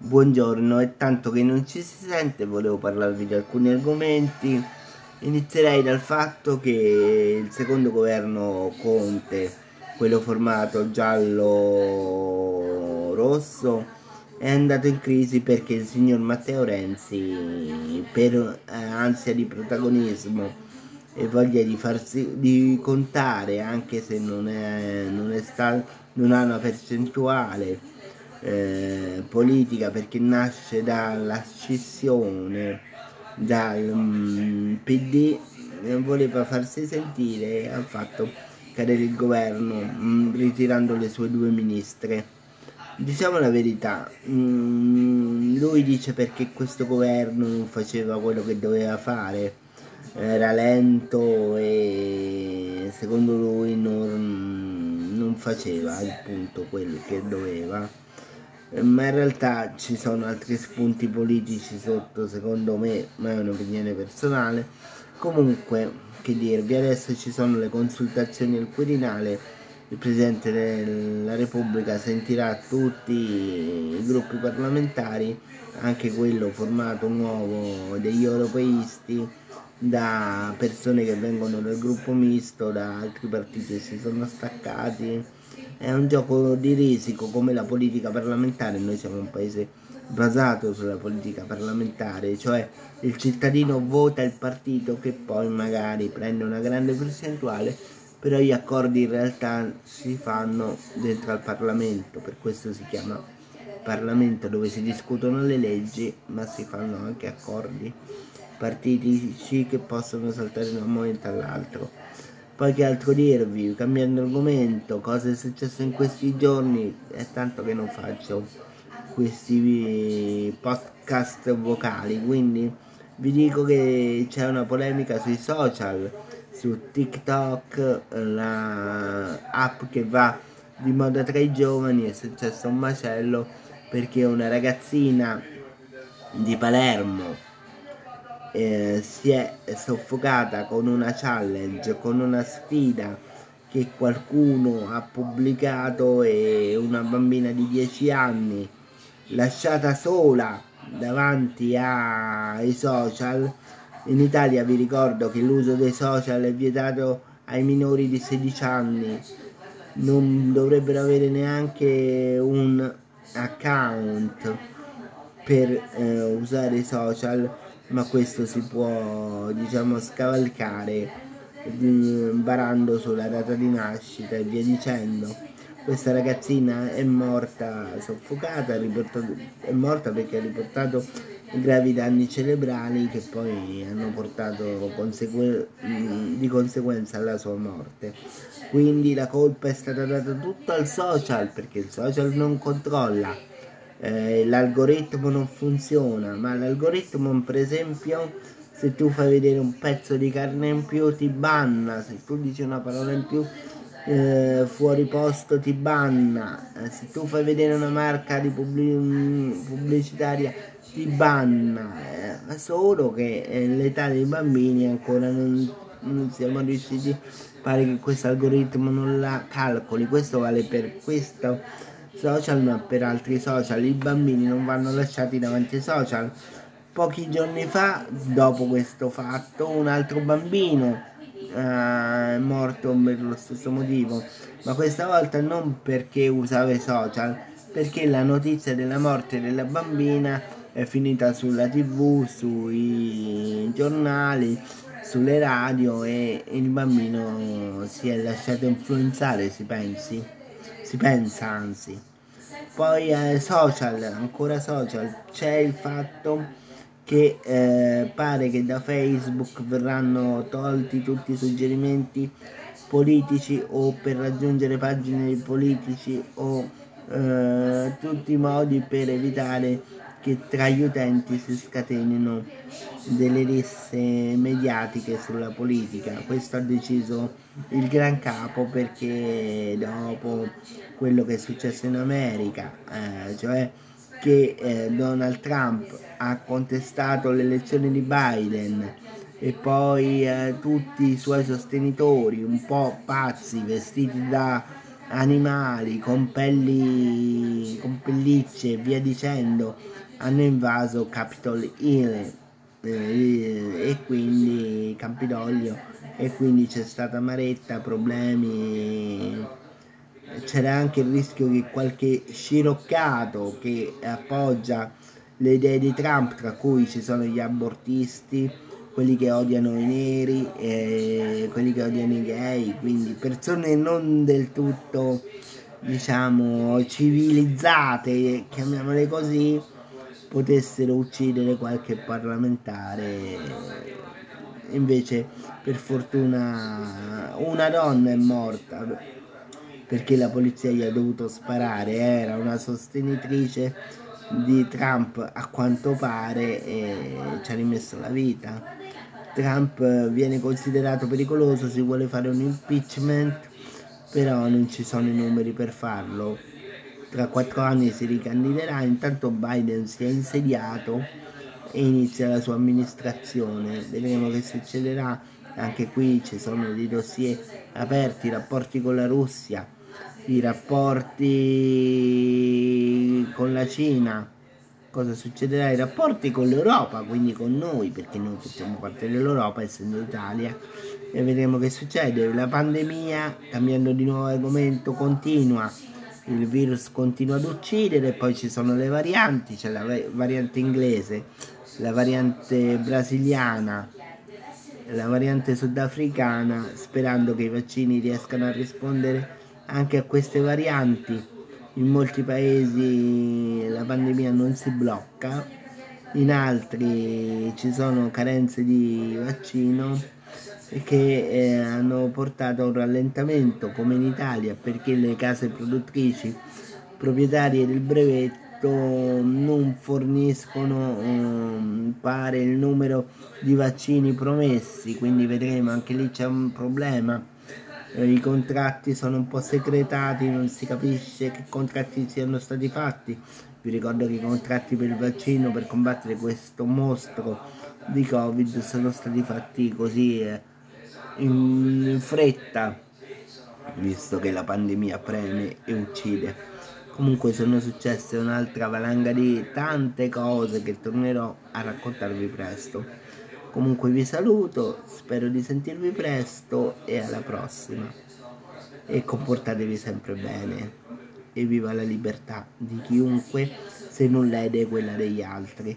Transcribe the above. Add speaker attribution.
Speaker 1: Buongiorno, è tanto che non ci si sente, volevo parlarvi di alcuni argomenti. Inizierei dal fatto che il secondo governo Conte, quello formato giallo-rosso, è andato in crisi perché il signor Matteo Renzi, per eh, ansia di protagonismo e voglia di farsi di contare, anche se non, è, non, è sta, non ha una percentuale, eh, politica perché nasce dalla scissione dal um, PD voleva farsi sentire e ha fatto cadere il governo um, ritirando le sue due ministre. Diciamo la verità um, lui dice perché questo governo non faceva quello che doveva fare era lento e secondo lui non, non faceva appunto quello che doveva ma in realtà ci sono altri spunti politici sotto secondo me ma è un'opinione personale. Comunque che dirvi adesso ci sono le consultazioni al Quirinale il Presidente della Repubblica sentirà tutti i gruppi parlamentari anche quello formato nuovo degli europeisti da persone che vengono dal gruppo misto da altri partiti che si sono staccati è un gioco di risico come la politica parlamentare, noi siamo un paese basato sulla politica parlamentare, cioè il cittadino vota il partito che poi magari prende una grande percentuale, però gli accordi in realtà si fanno dentro al Parlamento, per questo si chiama Parlamento dove si discutono le leggi, ma si fanno anche accordi partitici che possono saltare da un momento all'altro. Poi che altro dirvi, cambiando argomento, cosa è successo in questi giorni, è tanto che non faccio questi podcast vocali, quindi vi dico che c'è una polemica sui social, su TikTok, la che va di moda tra i giovani, è successo un macello perché una ragazzina di Palermo eh, si è soffocata con una challenge, con una sfida che qualcuno ha pubblicato e una bambina di 10 anni lasciata sola davanti ai social. In Italia vi ricordo che l'uso dei social è vietato ai minori di 16 anni, non dovrebbero avere neanche un account per eh, usare i social ma questo si può diciamo scavalcare barando sulla data di nascita e via dicendo. Questa ragazzina è morta soffocata è morta perché ha riportato gravi danni cerebrali che poi hanno portato consegue di conseguenza alla sua morte. Quindi la colpa è stata data tutto al social perché il social non controlla eh, l'algoritmo non funziona, ma l'algoritmo per esempio se tu fai vedere un pezzo di carne in più ti banna, se tu dici una parola in più eh, fuori posto ti banna, eh, se tu fai vedere una marca pubblic- pubblicitaria ti banna, eh, solo che eh, l'età dei bambini ancora non, non siamo riusciti, pare che questo algoritmo non la calcoli, questo vale per questo social ma per altri social. I bambini non vanno lasciati davanti ai social. Pochi giorni fa dopo questo fatto un altro bambino uh, è morto per lo stesso motivo. Ma questa volta non perché usava i social perché la notizia della morte della bambina è finita sulla tv sui giornali sulle radio e il bambino si è lasciato influenzare si pensi. Si pensa anzi. Poi eh, social, ancora social, c'è il fatto che eh, pare che da Facebook verranno tolti tutti i suggerimenti politici o per raggiungere pagine politici o eh, tutti i modi per evitare che tra gli utenti si scatenino delle risse mediatiche sulla politica. Questo ha deciso il gran capo perché dopo quello che è successo in America, eh, cioè che eh, Donald Trump ha contestato l'elezione di Biden e poi eh, tutti i suoi sostenitori un po' pazzi vestiti da animali con pelli, con pellicce e via dicendo hanno invaso Capitol Hill eh, e quindi Campidoglio e quindi c'è stata maretta, problemi c'era anche il rischio che qualche sciroccato che appoggia le idee di Trump, tra cui ci sono gli abortisti, quelli che odiano i neri, eh, quelli che odiano i gay, quindi persone non del tutto, diciamo, civilizzate, chiamiamole così, potessero uccidere qualche parlamentare. Invece, per fortuna, una donna è morta perché la polizia gli ha dovuto sparare, era una sostenitrice di Trump a quanto pare e ci ha rimesso la vita. Trump viene considerato pericoloso, si vuole fare un impeachment, però non ci sono i numeri per farlo. Tra quattro anni si ricandiderà, intanto Biden si è insediato e inizia la sua amministrazione. Vedremo che succederà. Anche qui ci sono dei dossier aperti, i rapporti con la Russia, i rapporti con la Cina cosa succederà ai rapporti con l'Europa, quindi con noi, perché noi facciamo parte dell'Europa essendo Italia, e vedremo che succede. La pandemia, cambiando di nuovo argomento, continua, il virus continua ad uccidere, poi ci sono le varianti, c'è la variante inglese, la variante brasiliana, la variante sudafricana, sperando che i vaccini riescano a rispondere anche a queste varianti. In molti paesi la pandemia non si blocca, in altri ci sono carenze di vaccino che eh, hanno portato a un rallentamento come in Italia perché le case produttrici proprietarie del brevetto non forniscono eh, pare il numero di vaccini promessi quindi vedremo anche lì c'è un problema eh, i contratti sono un po' segretati, non si capisce che contratti siano stati fatti. Vi ricordo che i contratti per il vaccino per combattere questo mostro di Covid sono stati fatti così eh, in fretta, visto che la pandemia preme e uccide. Comunque sono successe un'altra valanga di tante cose che tornerò a raccontarvi presto. Comunque vi saluto, spero di sentirvi presto e alla prossima. E comportatevi sempre bene. E viva la libertà di chiunque se non lede quella degli altri.